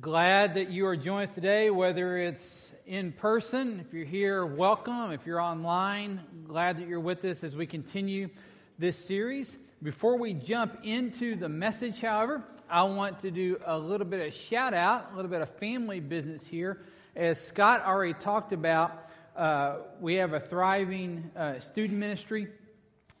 Glad that you are joining us today, whether it's in person, if you're here, welcome. If you're online, glad that you're with us as we continue this series. Before we jump into the message, however, I want to do a little bit of shout out, a little bit of family business here. As Scott already talked about, uh, we have a thriving uh, student ministry,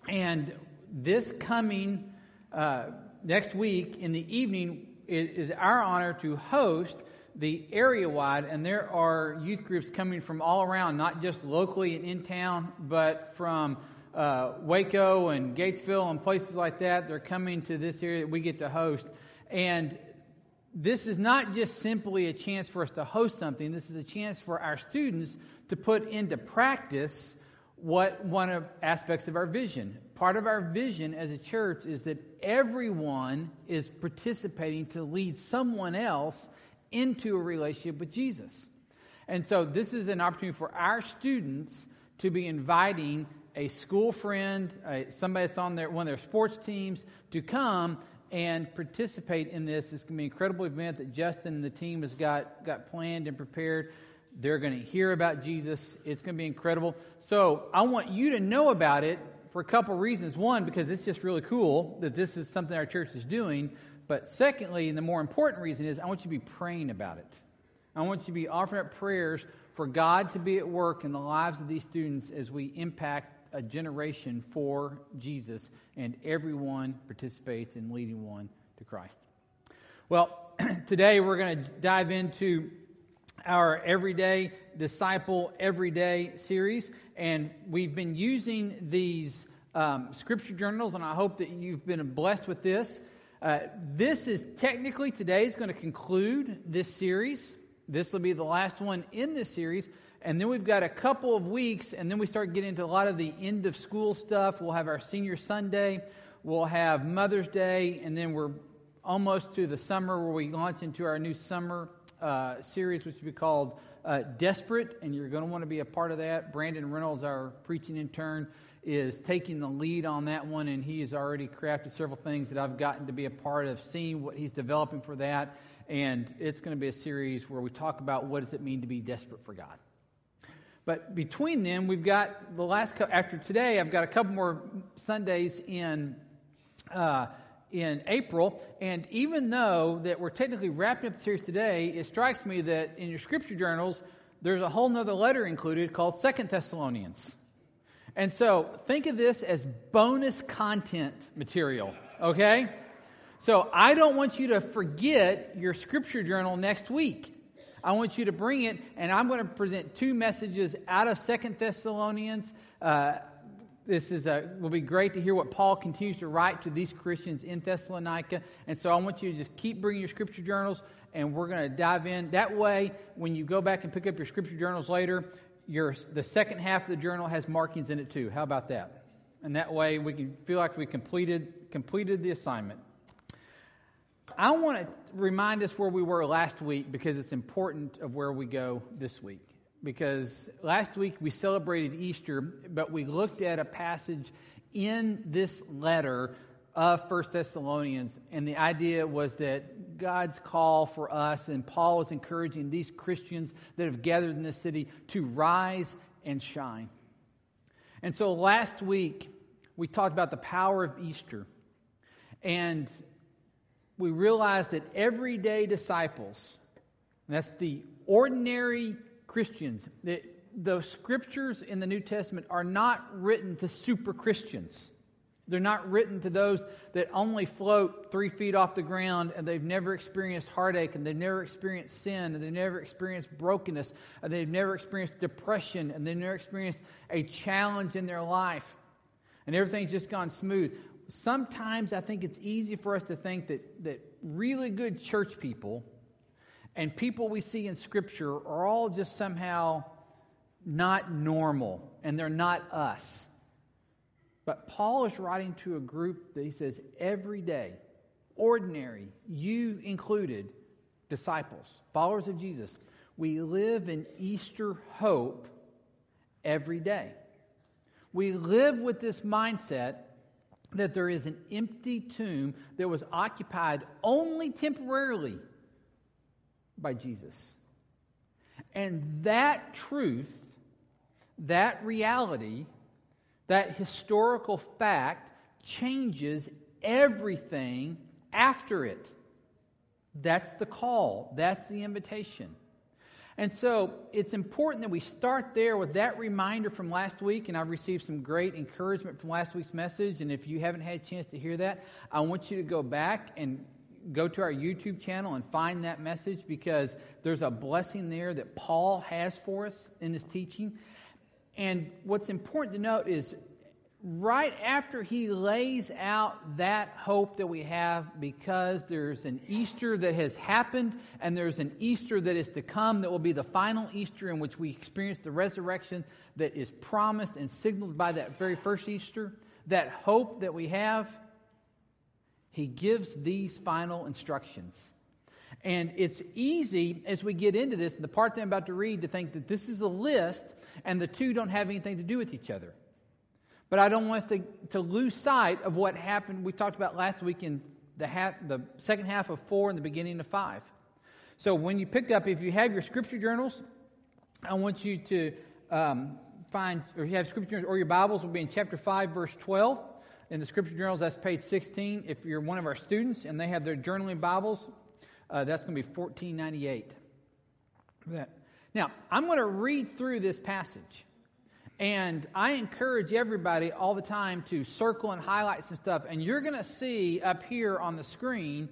and this coming uh, next week in the evening, it is our honor to host the area wide, and there are youth groups coming from all around, not just locally and in town, but from uh, Waco and Gatesville and places like that. They're coming to this area that we get to host. And this is not just simply a chance for us to host something, this is a chance for our students to put into practice what one of aspects of our vision. Part of our vision as a church is that everyone is participating to lead someone else into a relationship with Jesus. And so this is an opportunity for our students to be inviting a school friend, somebody that's on their, one of their sports teams, to come and participate in this. It's going to be an incredible event that Justin and the team has got, got planned and prepared. They're going to hear about Jesus. It's going to be incredible. So I want you to know about it for a couple reasons. One, because it's just really cool that this is something our church is doing. But secondly, and the more important reason is I want you to be praying about it. I want you to be offering up prayers for God to be at work in the lives of these students as we impact a generation for Jesus and everyone participates in leading one to Christ. Well, today we're going to dive into our Everyday Disciple Everyday series, and we've been using these um, scripture journals, and I hope that you've been blessed with this. Uh, this is technically today is going to conclude this series. This will be the last one in this series. And then we've got a couple of weeks, and then we start getting into a lot of the end of school stuff. We'll have our senior Sunday, we'll have Mother's Day, and then we're almost to the summer where we launch into our new summer uh, series, which will be called uh, Desperate, and you're going to want to be a part of that. Brandon Reynolds, our preaching intern, is taking the lead on that one, and he has already crafted several things that I've gotten to be a part of, seeing what he's developing for that. And it's going to be a series where we talk about what does it mean to be desperate for God. But between them, we've got the last after today. I've got a couple more Sundays in uh, in April, and even though that we're technically wrapping up the series today, it strikes me that in your scripture journals there's a whole nother letter included called Second Thessalonians. And so think of this as bonus content material, okay? So I don't want you to forget your scripture journal next week. I want you to bring it, and I'm going to present two messages out of Second Thessalonians. Uh, this is a, will be great to hear what Paul continues to write to these Christians in Thessalonica. And so I want you to just keep bringing your scripture journals, and we're going to dive in. That way, when you go back and pick up your scripture journals later, your, the second half of the journal has markings in it too. How about that? And that way, we can feel like we completed completed the assignment. I want to remind us where we were last week because it's important of where we go this week. Because last week we celebrated Easter, but we looked at a passage in this letter of First Thessalonians, and the idea was that God's call for us, and Paul is encouraging these Christians that have gathered in this city to rise and shine. And so last week we talked about the power of Easter. And we realized that everyday disciples, that's the ordinary Christians, that the scriptures in the New Testament are not written to super Christians. They're not written to those that only float three feet off the ground and they've never experienced heartache and they've never experienced sin and they've never experienced brokenness and they've never experienced depression and they've never experienced a challenge in their life. And everything's just gone smooth. Sometimes I think it's easy for us to think that, that really good church people and people we see in Scripture are all just somehow not normal and they're not us. But Paul is writing to a group that he says, every day, ordinary, you included, disciples, followers of Jesus, we live in Easter hope every day. We live with this mindset that there is an empty tomb that was occupied only temporarily by Jesus. And that truth, that reality, that historical fact changes everything after it. That's the call, that's the invitation. And so it's important that we start there with that reminder from last week. And I've received some great encouragement from last week's message. And if you haven't had a chance to hear that, I want you to go back and go to our YouTube channel and find that message because there's a blessing there that Paul has for us in his teaching. And what's important to note is right after he lays out that hope that we have because there's an Easter that has happened and there's an Easter that is to come that will be the final Easter in which we experience the resurrection that is promised and signaled by that very first Easter, that hope that we have, he gives these final instructions. And it's easy as we get into this, the part that I'm about to read, to think that this is a list and the two don't have anything to do with each other. But I don't want us to, to lose sight of what happened. We talked about last week in the, half, the second half of four and the beginning of five. So when you pick up, if you have your scripture journals, I want you to um, find, or you have scripture journals, or your Bibles will be in chapter 5, verse 12. In the scripture journals, that's page 16. If you're one of our students and they have their journaling Bibles, uh, that's going to be 1498. Now, I'm going to read through this passage. And I encourage everybody all the time to circle and highlight some stuff. And you're going to see up here on the screen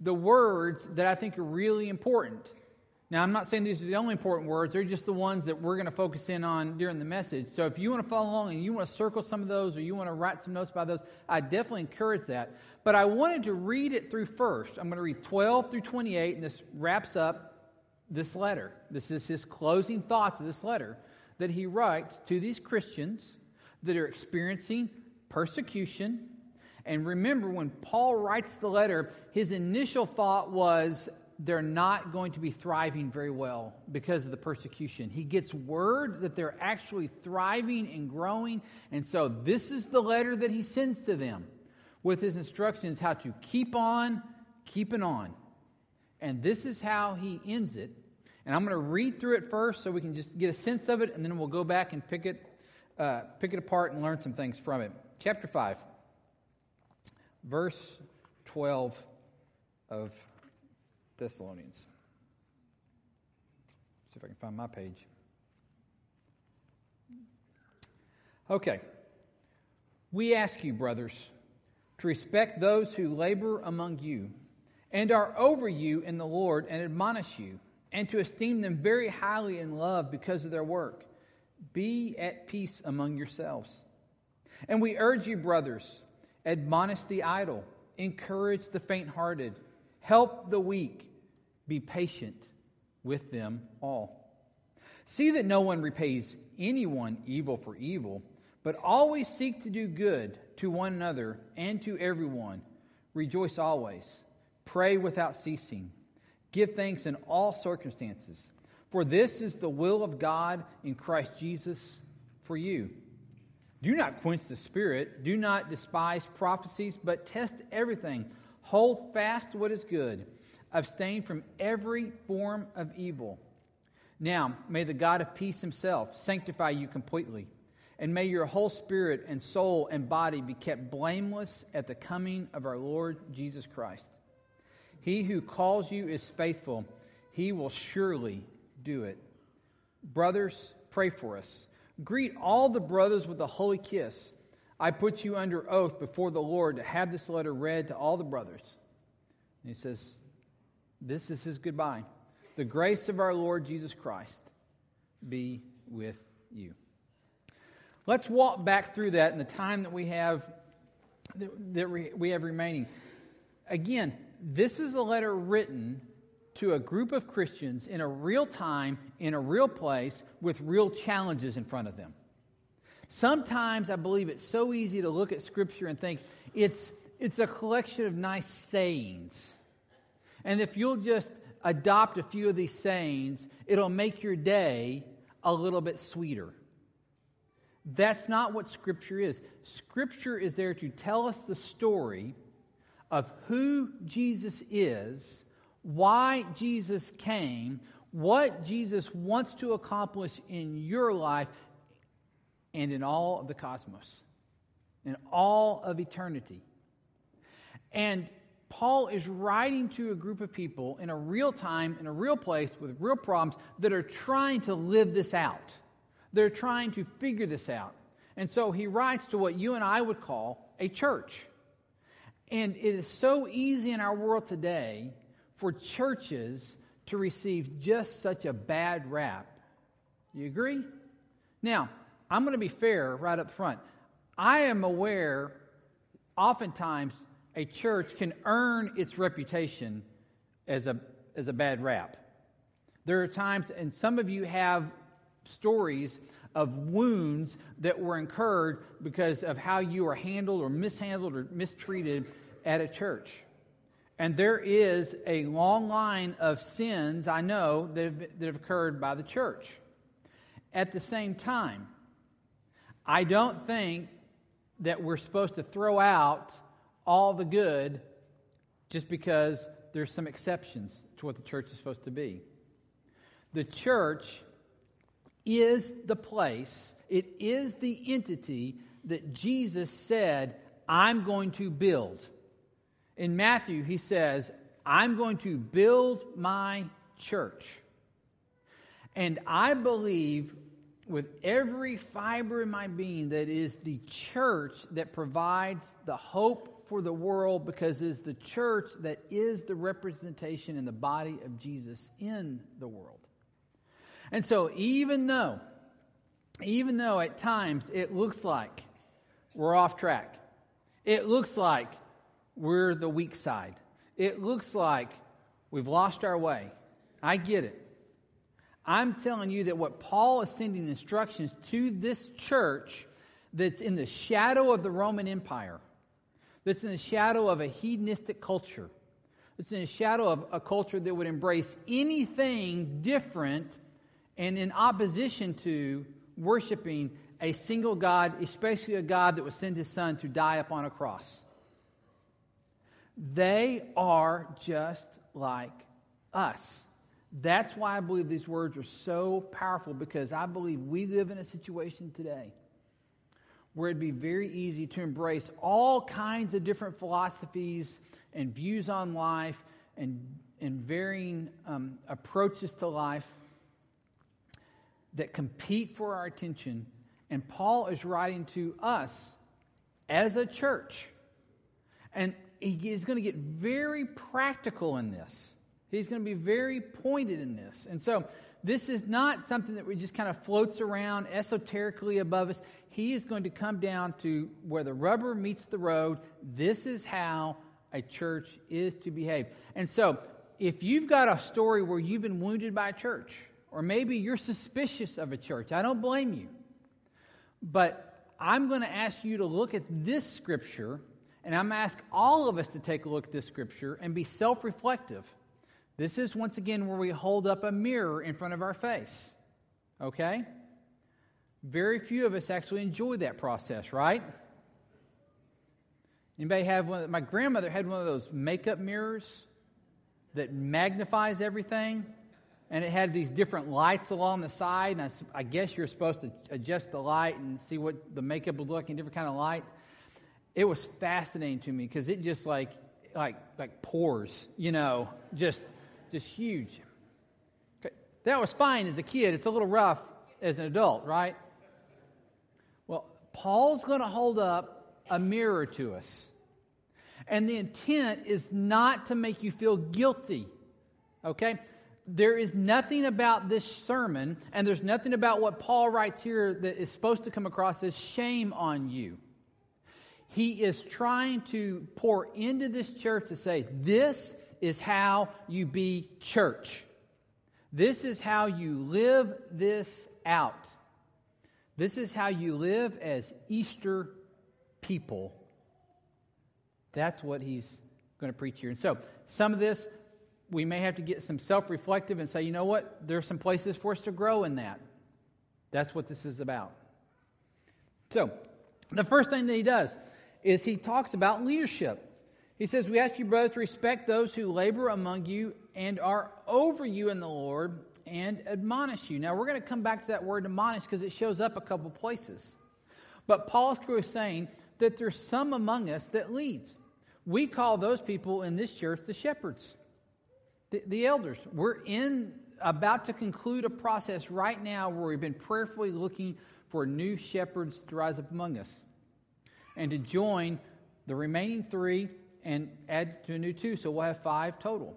the words that I think are really important. Now, I'm not saying these are the only important words, they're just the ones that we're going to focus in on during the message. So if you want to follow along and you want to circle some of those or you want to write some notes about those, I definitely encourage that. But I wanted to read it through first. I'm going to read 12 through 28, and this wraps up this letter. This is his closing thoughts of this letter that he writes to these Christians that are experiencing persecution. And remember, when Paul writes the letter, his initial thought was they're not going to be thriving very well because of the persecution. He gets word that they're actually thriving and growing. And so, this is the letter that he sends to them with his instructions how to keep on keeping on. And this is how he ends it and I'm going to read through it first so we can just get a sense of it, and then we'll go back and pick it, uh, pick it apart and learn some things from it. Chapter 5, verse 12 of Thessalonians. See if I can find my page. Okay. We ask you, brothers, to respect those who labor among you and are over you in the Lord and admonish you and to esteem them very highly in love because of their work. Be at peace among yourselves. And we urge you, brothers, admonish the idle, encourage the faint hearted, help the weak, be patient with them all. See that no one repays anyone evil for evil, but always seek to do good to one another and to everyone. Rejoice always, pray without ceasing. Give thanks in all circumstances, for this is the will of God in Christ Jesus for you. Do not quench the spirit, do not despise prophecies, but test everything. Hold fast what is good. Abstain from every form of evil. Now, may the God of peace himself sanctify you completely, and may your whole spirit and soul and body be kept blameless at the coming of our Lord Jesus Christ. He who calls you is faithful, he will surely do it. Brothers, pray for us. Greet all the brothers with a holy kiss. I put you under oath before the Lord to have this letter read to all the brothers. And he says, This is his goodbye. The grace of our Lord Jesus Christ be with you. Let's walk back through that in the time that we have that we have remaining. Again, this is a letter written to a group of Christians in a real time, in a real place, with real challenges in front of them. Sometimes I believe it's so easy to look at Scripture and think it's, it's a collection of nice sayings. And if you'll just adopt a few of these sayings, it'll make your day a little bit sweeter. That's not what Scripture is. Scripture is there to tell us the story of who Jesus is, why Jesus came, what Jesus wants to accomplish in your life and in all of the cosmos, in all of eternity. And Paul is writing to a group of people in a real time, in a real place, with real problems that are trying to live this out. They're trying to figure this out. And so he writes to what you and I would call a church. And it is so easy in our world today for churches to receive just such a bad rap. You agree? Now, I'm going to be fair right up front. I am aware oftentimes a church can earn its reputation as a, as a bad rap. There are times, and some of you have stories of wounds that were incurred because of how you were handled or mishandled or mistreated at a church. And there is a long line of sins, I know, that have, that have occurred by the church. At the same time, I don't think that we're supposed to throw out all the good just because there's some exceptions to what the church is supposed to be. The church is the place, it is the entity that Jesus said, I'm going to build. In Matthew, he says, I'm going to build my church. And I believe with every fiber in my being that is the church that provides the hope for the world because it is the church that is the representation in the body of Jesus in the world. And so, even though, even though at times it looks like we're off track, it looks like we're the weak side, it looks like we've lost our way. I get it. I'm telling you that what Paul is sending instructions to this church that's in the shadow of the Roman Empire, that's in the shadow of a hedonistic culture, that's in the shadow of a culture that would embrace anything different and in opposition to worshiping a single God, especially a God that would send his son to die upon a cross. They are just like us. That's why I believe these words are so powerful because I believe we live in a situation today where it'd be very easy to embrace all kinds of different philosophies and views on life and, and varying um, approaches to life that compete for our attention. And Paul is writing to us as a church. And he is going to get very practical in this. He's going to be very pointed in this. And so, this is not something that we just kind of floats around esoterically above us. He is going to come down to where the rubber meets the road. This is how a church is to behave. And so, if you've got a story where you've been wounded by a church, or maybe you're suspicious of a church, I don't blame you. But I'm going to ask you to look at this scripture, and I'm going to ask all of us to take a look at this scripture and be self reflective. This is once again where we hold up a mirror in front of our face. Okay? Very few of us actually enjoy that process, right? Anybody have one? My grandmother had one of those makeup mirrors that magnifies everything, and it had these different lights along the side. And I, I guess you're supposed to adjust the light and see what the makeup would look in different kind of light. It was fascinating to me because it just like like like pores, you know, just just huge. Okay. That was fine as a kid. It's a little rough as an adult, right? Well, Paul's going to hold up a mirror to us. And the intent is not to make you feel guilty. Okay? There is nothing about this sermon, and there's nothing about what Paul writes here that is supposed to come across as shame on you. He is trying to pour into this church to say, This is how you be church. This is how you live this out. This is how you live as Easter people. That's what he's going to preach here. And so, some of this, we may have to get some self reflective and say, you know what? There are some places for us to grow in that. That's what this is about. So, the first thing that he does is he talks about leadership. He says, We ask you, brothers, to respect those who labor among you and are over you in the Lord and admonish you. Now, we're going to come back to that word admonish because it shows up a couple places. But Paul's is saying that there's some among us that leads. We call those people in this church the shepherds, the, the elders. We're in about to conclude a process right now where we've been prayerfully looking for new shepherds to rise up among us and to join the remaining three and add to a new two. So we'll have five total.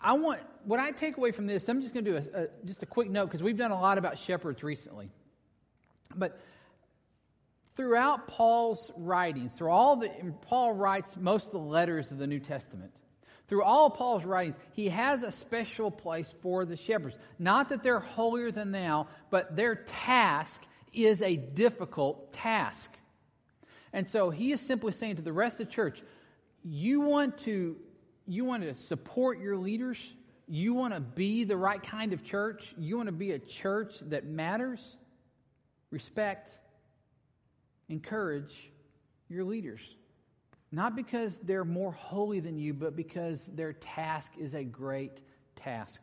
I want what I take away from this. I'm just going to do a, a, just a quick note because we've done a lot about shepherds recently. But throughout Paul's writings, through all the Paul writes most of the letters of the New Testament. Through all Paul's writings, he has a special place for the shepherds. Not that they're holier than thou, but their task is a difficult task. And so he is simply saying to the rest of the church, you want to you want to support your leaders, you want to be the right kind of church, you want to be a church that matters, respect, encourage your leaders. Not because they're more holy than you, but because their task is a great task.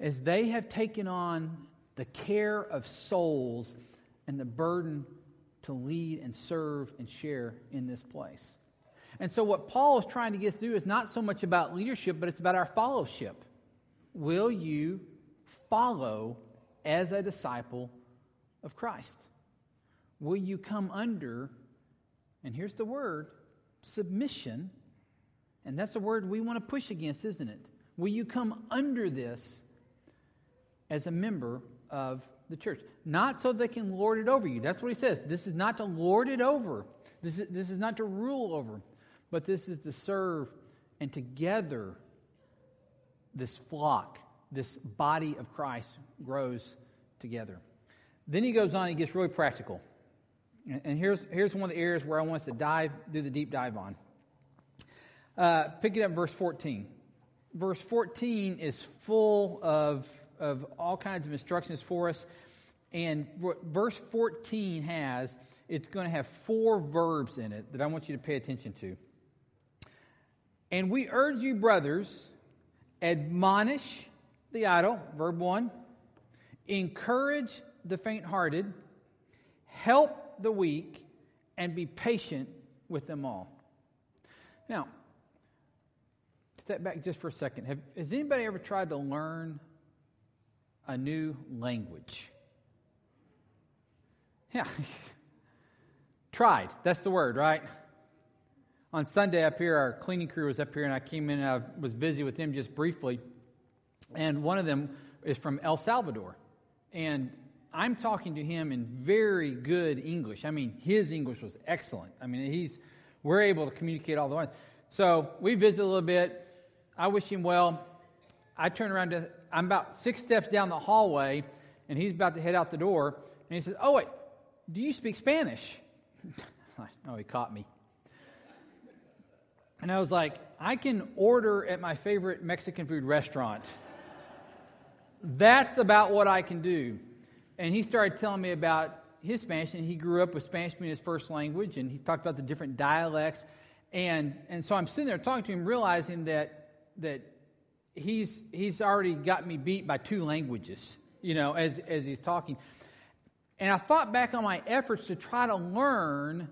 As they have taken on the care of souls and the burden to lead and serve and share in this place. And so, what Paul is trying to get us to do is not so much about leadership, but it's about our fellowship. Will you follow as a disciple of Christ? Will you come under and here's the word submission. And that's a word we want to push against, isn't it? Will you come under this as a member of the church? Not so they can lord it over you. That's what he says. This is not to lord it over, this is, this is not to rule over, but this is to serve and together this flock, this body of Christ grows together. Then he goes on, he gets really practical. And here's, here's one of the areas where I want us to dive, do the deep dive on. Uh, pick it up verse 14. Verse 14 is full of, of all kinds of instructions for us. And what verse 14 has, it's going to have four verbs in it that I want you to pay attention to. And we urge you, brothers, admonish the idle, verb one, encourage the faint hearted, help the weak and be patient with them all. Now, step back just for a second. Have, has anybody ever tried to learn a new language? Yeah. tried. That's the word, right? On Sunday up here, our cleaning crew was up here, and I came in and I was busy with them just briefly. And one of them is from El Salvador. And I'm talking to him in very good English. I mean, his English was excellent. I mean, he's we're able to communicate all the way. So we visit a little bit. I wish him well. I turn around to I'm about six steps down the hallway, and he's about to head out the door, and he says, "Oh wait, do you speak Spanish?" oh, he caught me. And I was like, I can order at my favorite Mexican food restaurant. That's about what I can do and he started telling me about his Spanish, and he grew up with Spanish being his first language, and he talked about the different dialects. And, and so I'm sitting there talking to him, realizing that, that he's, he's already got me beat by two languages, you know, as, as he's talking. And I thought back on my efforts to try to learn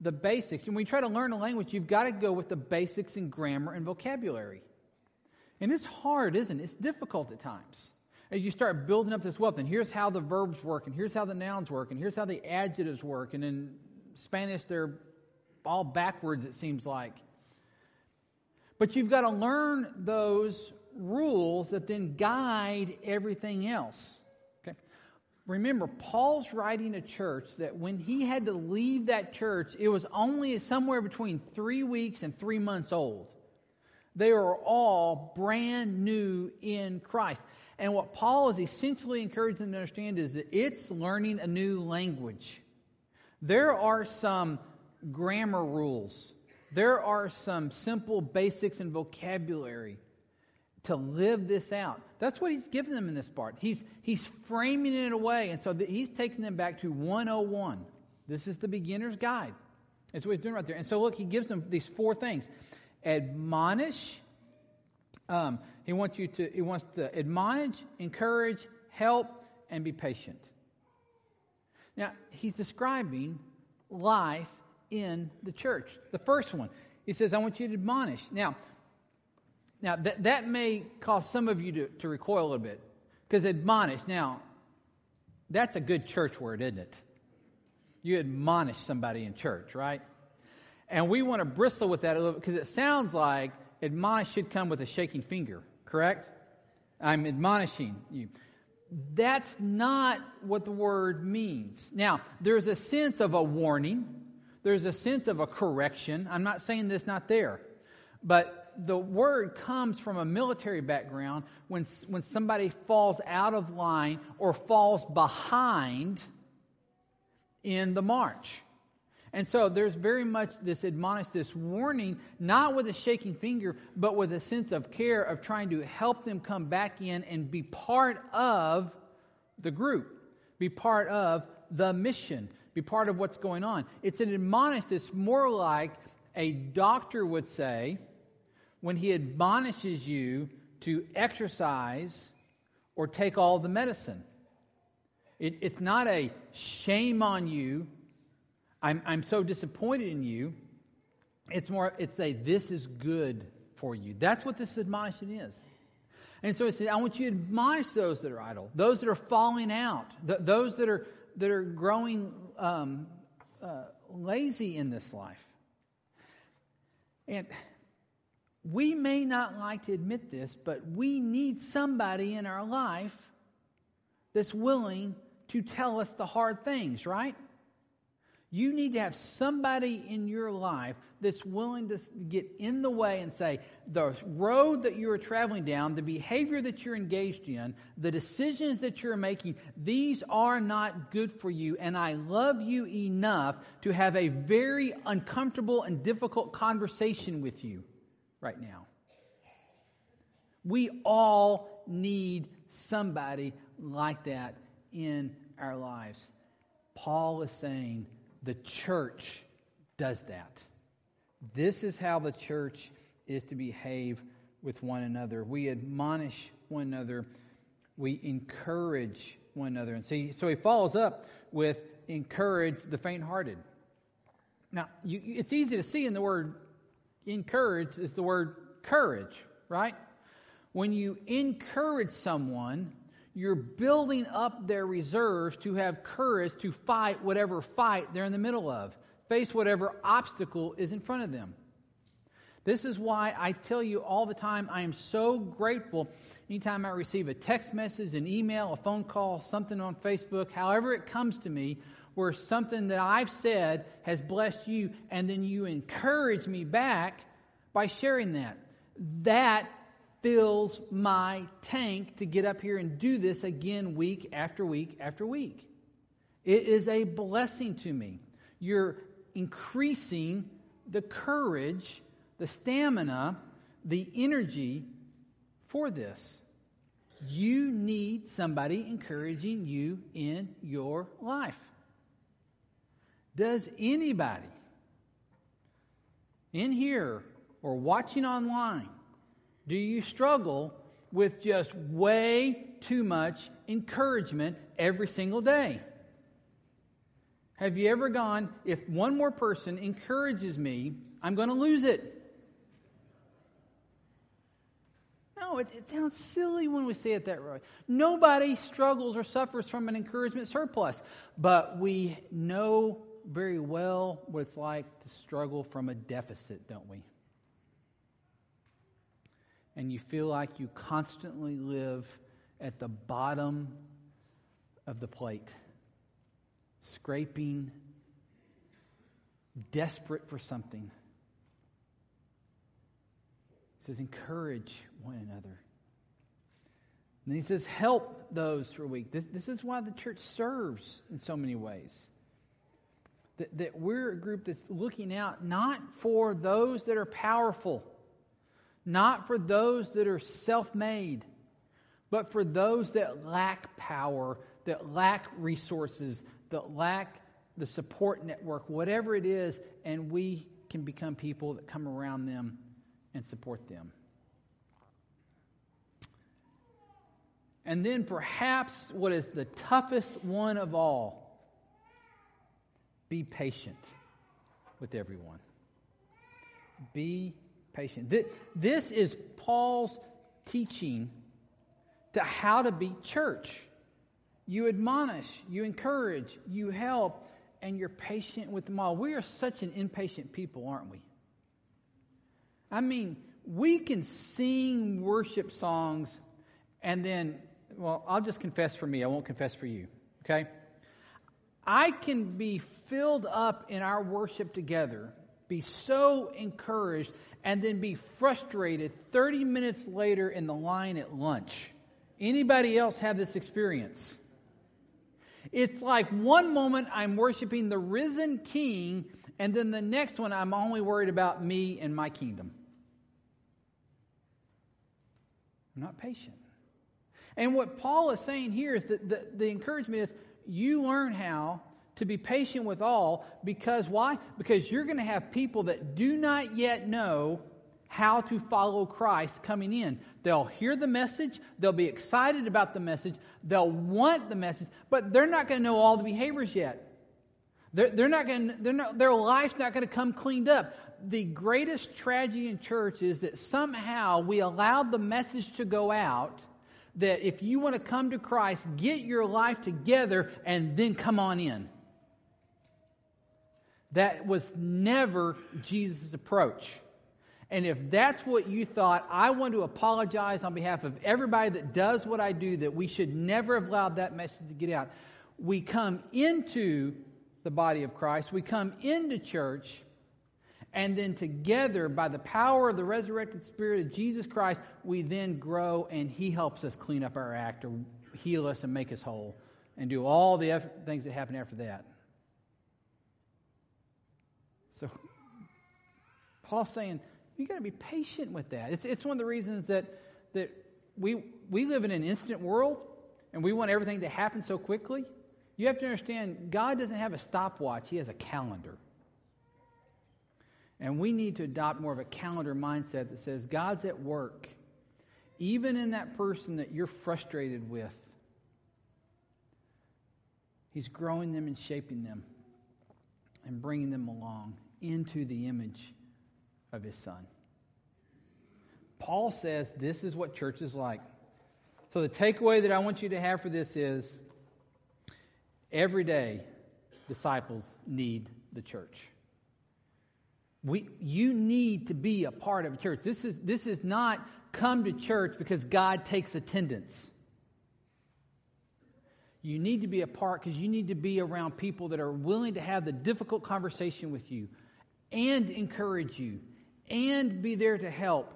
the basics. And when you try to learn a language, you've got to go with the basics in grammar and vocabulary. And it's hard, isn't it? It's difficult at times as you start building up this wealth, and here's how the verbs work, and here's how the nouns work, and here's how the adjectives work, and in Spanish, they're all backwards, it seems like. But you've got to learn those rules that then guide everything else. Okay? Remember, Paul's writing a church that when he had to leave that church, it was only somewhere between three weeks and three months old. They are all brand new in Christ. And what Paul is essentially encouraging them to understand is that it's learning a new language. There are some grammar rules, there are some simple basics and vocabulary to live this out. That's what he's giving them in this part. He's, he's framing it in a way, and so he's taking them back to 101. This is the beginner's guide. That's what he's doing right there. And so, look, he gives them these four things admonish. Um, he wants you to, he wants to admonish, encourage, help, and be patient. Now, he's describing life in the church. The first one, he says, I want you to admonish. Now, now that, that may cause some of you to, to recoil a little bit because admonish, now, that's a good church word, isn't it? You admonish somebody in church, right? And we want to bristle with that a little because it sounds like admonish should come with a shaking finger, correct? I'm admonishing you. That's not what the word means. Now, there's a sense of a warning, there's a sense of a correction. I'm not saying this not there, but the word comes from a military background when, when somebody falls out of line or falls behind in the march. And so there's very much this admonish, this warning, not with a shaking finger, but with a sense of care of trying to help them come back in and be part of the group, be part of the mission, be part of what's going on. It's an admonish that's more like a doctor would say when he admonishes you to exercise or take all the medicine. It, it's not a shame on you. I'm, I'm so disappointed in you. It's more, it's a this is good for you. That's what this admonition is. And so he said, I want you to admonish those that are idle, those that are falling out, th- those that are, that are growing um, uh, lazy in this life. And we may not like to admit this, but we need somebody in our life that's willing to tell us the hard things, right? You need to have somebody in your life that's willing to get in the way and say, the road that you're traveling down, the behavior that you're engaged in, the decisions that you're making, these are not good for you. And I love you enough to have a very uncomfortable and difficult conversation with you right now. We all need somebody like that in our lives. Paul is saying the church does that. This is how the church is to behave with one another. We admonish one another, we encourage one another. And see, so he follows up with encourage the faint hearted. Now, you, it's easy to see in the word encourage is the word courage, right? When you encourage someone, you're building up their reserves to have courage to fight whatever fight they're in the middle of, face whatever obstacle is in front of them. This is why I tell you all the time I am so grateful anytime I receive a text message, an email, a phone call, something on Facebook, however it comes to me, where something that I've said has blessed you, and then you encourage me back by sharing that. That fills my tank to get up here and do this again week after week after week. It is a blessing to me. You're increasing the courage, the stamina, the energy for this. You need somebody encouraging you in your life. Does anybody in here or watching online, do you struggle with just way too much encouragement every single day? Have you ever gone, if one more person encourages me, I'm going to lose it? No, it, it, sounds silly when we say it that way. Nobody struggles or suffers from an encouragement surplus, but we know very well what it's like to struggle from a deficit, don't we? And you feel like you constantly live at the bottom of the plate, scraping, desperate for something. He says, encourage one another. And he says, help those who are weak. This, this is why the church serves in so many ways. That, that we're a group that's looking out not for those that are powerful, not for those that are self made, but for those that lack power, that lack resources, that lack the support network, whatever it is, and we can become people that come around them and support them. And then, perhaps, what is the toughest one of all be patient with everyone. Be patient. This is Paul's teaching to how to be church. You admonish, you encourage, you help, and you're patient with them all. We are such an impatient people, aren't we? I mean, we can sing worship songs and then, well, I'll just confess for me, I won't confess for you, okay? I can be filled up in our worship together, be so encouraged, and then be frustrated 30 minutes later in the line at lunch. Anybody else have this experience? It's like one moment I'm worshiping the risen king, and then the next one I'm only worried about me and my kingdom. I'm not patient. And what Paul is saying here is that the, the encouragement is you learn how to be patient with all because why? Because you're going to have people that do not yet know how to follow Christ coming in. They'll hear the message, they'll be excited about the message, they'll want the message, but they're not going to know all the behaviors yet. They're, they're not going they're not, their life's not going to come cleaned up. The greatest tragedy in church is that somehow we allowed the message to go out that if you want to come to Christ, get your life together and then come on in. That was never Jesus' approach. And if that's what you thought, I want to apologize on behalf of everybody that does what I do that we should never have allowed that message to get out. We come into the body of Christ, we come into church, and then together, by the power of the resurrected Spirit of Jesus Christ, we then grow and He helps us clean up our act or heal us and make us whole and do all the things that happen after that. So, Paul's saying, you got to be patient with that. It's, it's one of the reasons that, that we, we live in an instant world and we want everything to happen so quickly. You have to understand, God doesn't have a stopwatch, He has a calendar. And we need to adopt more of a calendar mindset that says God's at work, even in that person that you're frustrated with. He's growing them and shaping them and bringing them along into the image of his son. Paul says this is what church is like. So, the takeaway that I want you to have for this is every day, disciples need the church. We, you need to be a part of a church. This is, this is not come to church because God takes attendance. You need to be a part because you need to be around people that are willing to have the difficult conversation with you and encourage you and be there to help.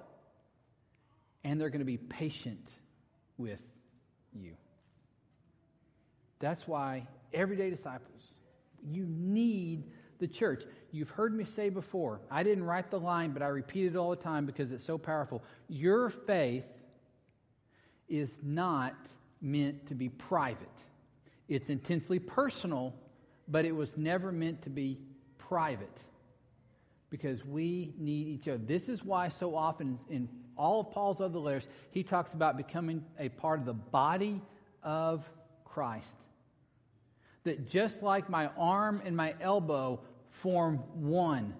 And they're going to be patient with you. That's why, everyday disciples, you need the church. You've heard me say before, I didn't write the line, but I repeat it all the time because it's so powerful. Your faith is not meant to be private, it's intensely personal, but it was never meant to be private because we need each other. This is why, so often in all of Paul's other letters, he talks about becoming a part of the body of Christ. That just like my arm and my elbow form one,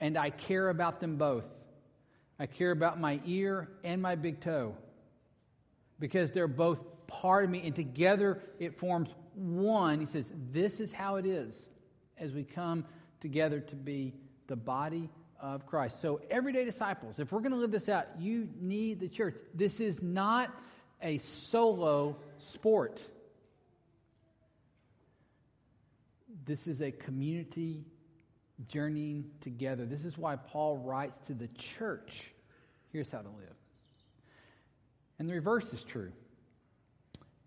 and I care about them both. I care about my ear and my big toe because they're both part of me, and together it forms one. He says, This is how it is as we come together to be the body of Christ. So, everyday disciples, if we're going to live this out, you need the church. This is not a solo sport, this is a community journeying together. This is why Paul writes to the church here's how to live. And the reverse is true.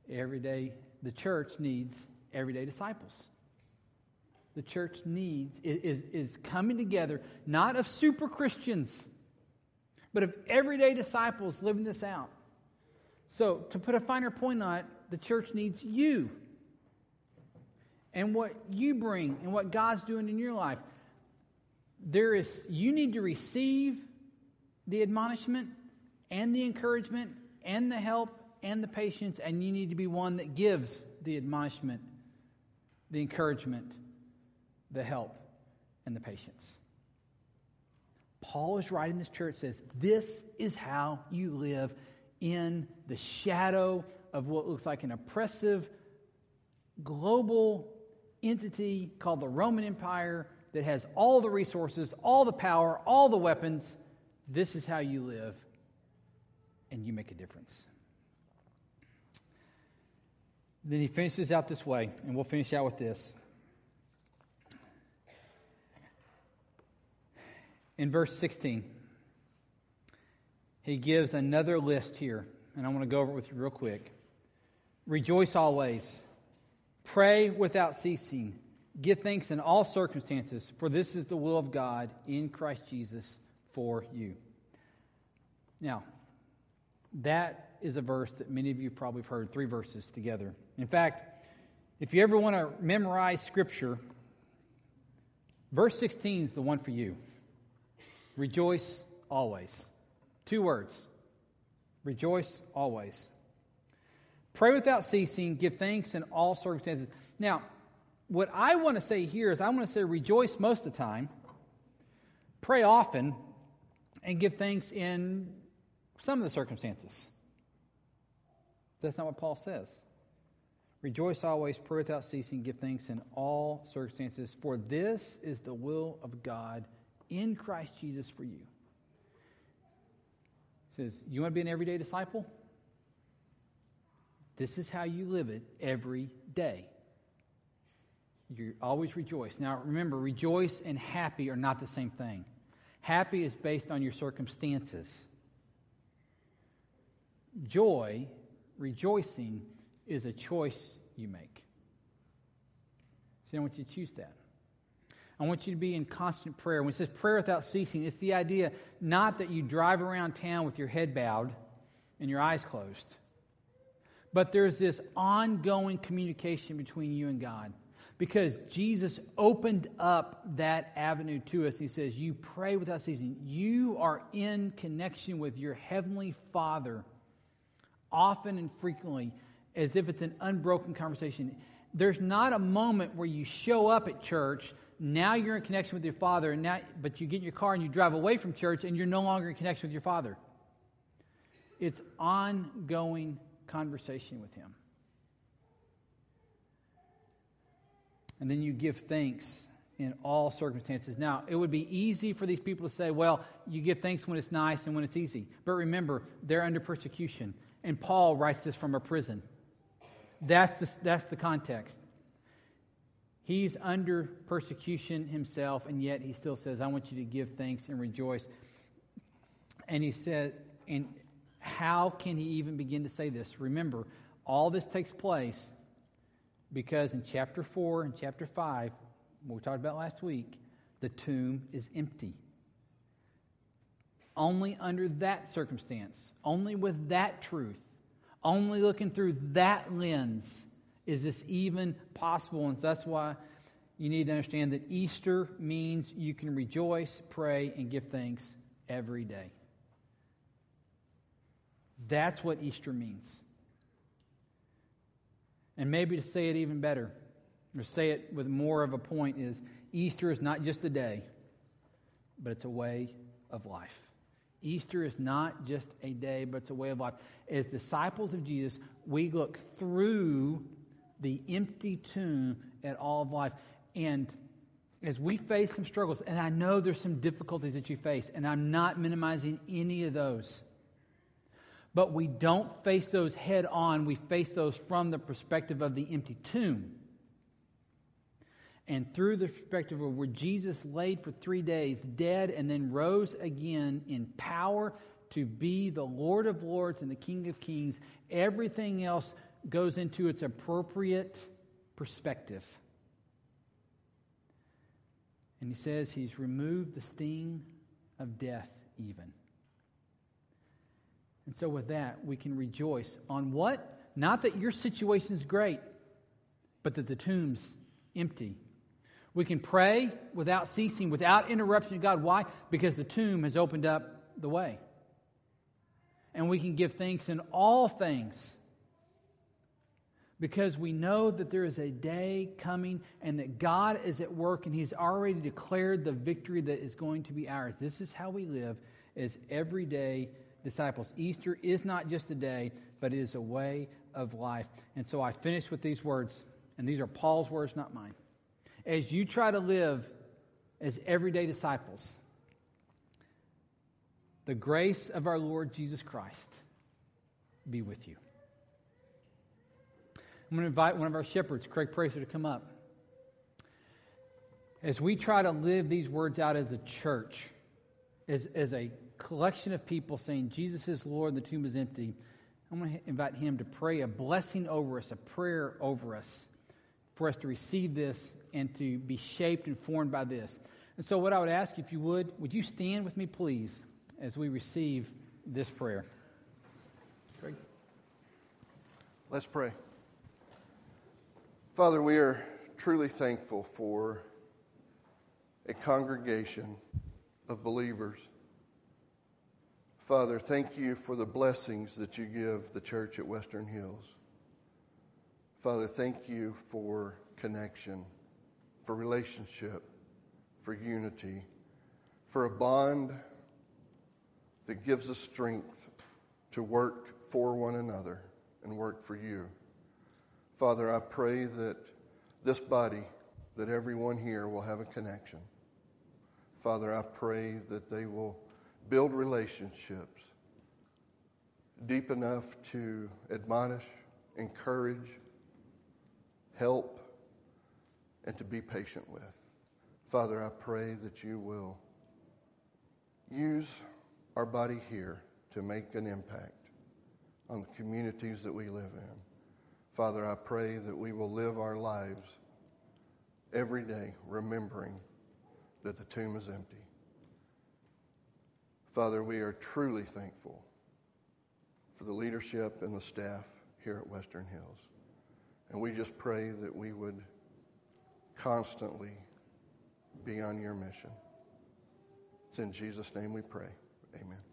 Every day, the church needs everyday disciples the church needs is, is coming together, not of super Christians, but of everyday disciples living this out. So, to put a finer point on it, the church needs you and what you bring and what God's doing in your life. There is, you need to receive the admonishment and the encouragement and the help and the patience, and you need to be one that gives the admonishment, the encouragement, the help, and the patience. Paul is writing this church says, This is how you live in the shadow of what looks like an oppressive global entity called the Roman Empire that has all the resources, all the power, all the weapons. This is how you live, and you make a difference. Then he finishes out this way, and we'll finish out with this. In verse 16, he gives another list here, and I want to go over it with you real quick. Rejoice always, pray without ceasing, give thanks in all circumstances, for this is the will of God in Christ Jesus for you. Now, that is a verse that many of you probably have heard, three verses together. In fact, if you ever want to memorize Scripture, verse 16 is the one for you. Rejoice always. Two words. Rejoice always. Pray without ceasing. Give thanks in all circumstances. Now, what I want to say here is I want to say rejoice most of the time, pray often, and give thanks in some of the circumstances. That's not what Paul says. Rejoice always, pray without ceasing, give thanks in all circumstances, for this is the will of God in Christ Jesus for you. He says, You want to be an everyday disciple? This is how you live it every day. You always rejoice. Now remember, rejoice and happy are not the same thing. Happy is based on your circumstances. Joy, rejoicing, is a choice you make. See, I want you to choose that. I want you to be in constant prayer. When it says prayer without ceasing, it's the idea not that you drive around town with your head bowed and your eyes closed, but there's this ongoing communication between you and God. Because Jesus opened up that avenue to us. He says, You pray without ceasing. You are in connection with your Heavenly Father often and frequently as if it's an unbroken conversation. There's not a moment where you show up at church now you're in connection with your father, and now, but you get in your car and you drive away from church and you're no longer in connection with your father. It's ongoing conversation with him. And then you give thanks in all circumstances. Now, it would be easy for these people to say, well, you give thanks when it's nice and when it's easy. But remember, they're under persecution. And Paul writes this from a prison. That's the, that's the context. He's under persecution himself, and yet he still says, I want you to give thanks and rejoice. And he said, and how can he even begin to say this? Remember, all this takes place because in chapter 4 and chapter 5, what we talked about last week, the tomb is empty. Only under that circumstance, only with that truth, only looking through that lens is this even possible? And that's why you need to understand that Easter means you can rejoice, pray, and give thanks every day. That's what Easter means. And maybe to say it even better, or say it with more of a point, is Easter is not just a day, but it's a way of life. Easter is not just a day, but it's a way of life. As disciples of Jesus, we look through the empty tomb at all of life. And as we face some struggles, and I know there's some difficulties that you face, and I'm not minimizing any of those, but we don't face those head on. We face those from the perspective of the empty tomb. And through the perspective of where Jesus laid for three days, dead, and then rose again in power to be the Lord of Lords and the King of Kings, everything else goes into its appropriate perspective. And he says he's removed the sting of death, even. And so, with that, we can rejoice on what? Not that your situation is great, but that the tomb's empty. We can pray without ceasing, without interruption God. Why? Because the tomb has opened up the way. And we can give thanks in all things because we know that there is a day coming and that God is at work and He's already declared the victory that is going to be ours. This is how we live as everyday disciples. Easter is not just a day, but it is a way of life. And so I finish with these words, and these are Paul's words, not mine. As you try to live as everyday disciples, the grace of our Lord Jesus Christ be with you. I'm going to invite one of our shepherds, Craig Pracer, to come up. As we try to live these words out as a church, as, as a collection of people saying, Jesus is Lord, the tomb is empty, I'm going to invite him to pray a blessing over us, a prayer over us, for us to receive this and to be shaped and formed by this. And so, what I would ask, if you would, would you stand with me, please, as we receive this prayer? Craig? Let's pray. Father, we are truly thankful for a congregation of believers. Father, thank you for the blessings that you give the church at Western Hills. Father, thank you for connection, for relationship, for unity, for a bond that gives us strength to work for one another and work for you. Father, I pray that this body, that everyone here will have a connection. Father, I pray that they will build relationships deep enough to admonish, encourage, help, and to be patient with. Father, I pray that you will use our body here to make an impact on the communities that we live in. Father, I pray that we will live our lives every day remembering that the tomb is empty. Father, we are truly thankful for the leadership and the staff here at Western Hills. And we just pray that we would constantly be on your mission. It's in Jesus' name we pray. Amen.